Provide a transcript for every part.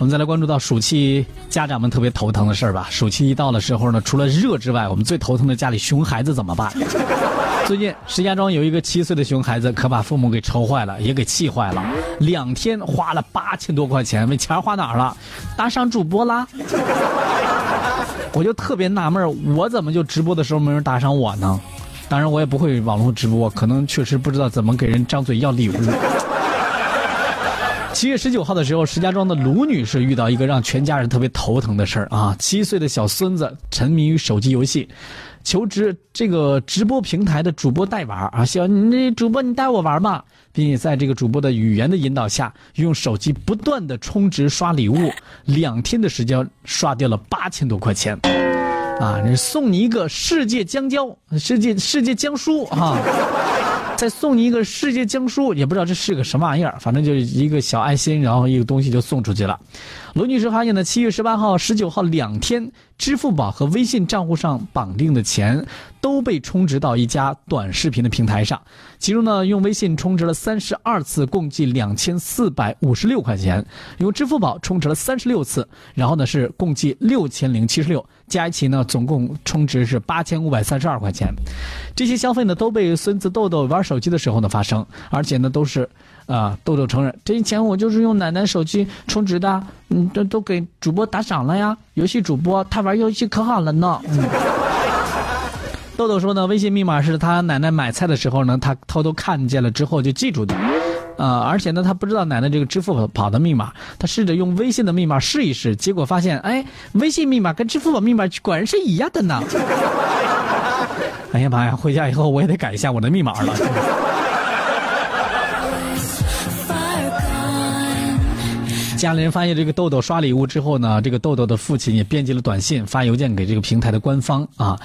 我们再来关注到暑期家长们特别头疼的事儿吧。暑期一到的时候呢，除了热之外，我们最头疼的家里熊孩子怎么办？最近石家庄有一个七岁的熊孩子，可把父母给愁坏了，也给气坏了。两天花了八千多块钱，问钱花哪儿了？打赏主播啦。我就特别纳闷我怎么就直播的时候没人打赏我呢？当然，我也不会网络直播，可能确实不知道怎么给人张嘴要礼物。七月十九号的时候，石家庄的卢女士遇到一个让全家人特别头疼的事儿啊！七岁的小孙子沉迷于手机游戏，求职这个直播平台的主播带玩啊，希望你主播你带我玩吧，并且在这个主播的语言的引导下，用手机不断的充值刷礼物，两天的时间刷掉了八千多块钱，啊，送你一个世界江椒，世界世界江书啊。再送你一个世界江书，也不知道这是个什么玩意儿，反正就是一个小爱心，然后一个东西就送出去了。罗女士发现呢，七月十八号、十九号两天，支付宝和微信账户上绑定的钱都被充值到一家短视频的平台上，其中呢，用微信充值了三十二次，共计两千四百五十六块钱；用支付宝充值了三十六次，然后呢是共计六千零七十六。加一起呢，总共充值是八千五百三十二块钱。这些消费呢，都被孙子豆豆玩手机的时候呢发生，而且呢，都是啊，豆豆承认这些钱我就是用奶奶手机充值的，嗯，都都给主播打赏了呀。游戏主播他玩游戏可好了呢。嗯、豆豆说呢，微信密码是他奶奶买菜的时候呢，他偷偷看见了之后就记住的。啊，而且呢，他不知道奶奶这个支付宝的密码，他试着用微信的密码试一试，结果发现，哎，微信密码跟支付宝密码果然是一样的呢。哎呀妈呀，回家以后我也得改一下我的密码了。家里人发现这个豆豆刷礼物之后呢，这个豆豆的父亲也编辑了短信发邮件给这个平台的官方啊。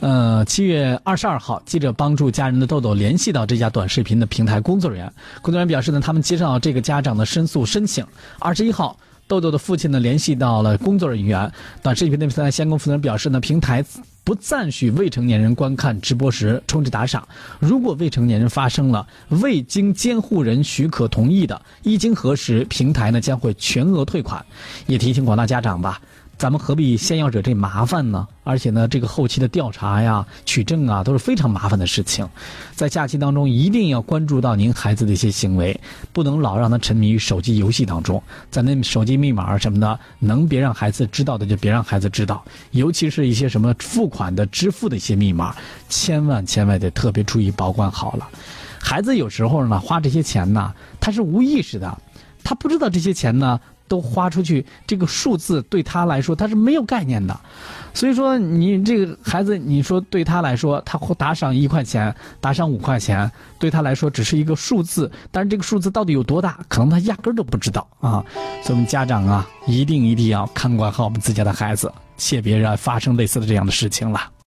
呃，七月二十二号，记者帮助家人的豆豆联系到这家短视频的平台工作人员，工作人员表示呢，他们接到这个家长的申诉申请。二十一号，豆豆的父亲呢联系到了工作人员，短视频的平台相关负责人表示呢，平台。不赞许未成年人观看直播时充值打赏。如果未成年人发生了未经监护人许可同意的，一经核实，平台呢将会全额退款。也提醒广大家长吧。咱们何必先要惹这麻烦呢？而且呢，这个后期的调查呀、取证啊，都是非常麻烦的事情。在假期当中，一定要关注到您孩子的一些行为，不能老让他沉迷于手机游戏当中。咱那手机密码什么的，能别让孩子知道的就别让孩子知道。尤其是一些什么付款的、支付的一些密码，千万千万得特别注意保管好了。孩子有时候呢，花这些钱呢，他是无意识的，他不知道这些钱呢。都花出去，这个数字对他来说他是没有概念的，所以说你这个孩子，你说对他来说，他打赏一块钱，打赏五块钱，对他来说只是一个数字，但是这个数字到底有多大，可能他压根儿都不知道啊。所以我们家长啊，一定一定要看管好我们自家的孩子，切别让发生类似的这样的事情了。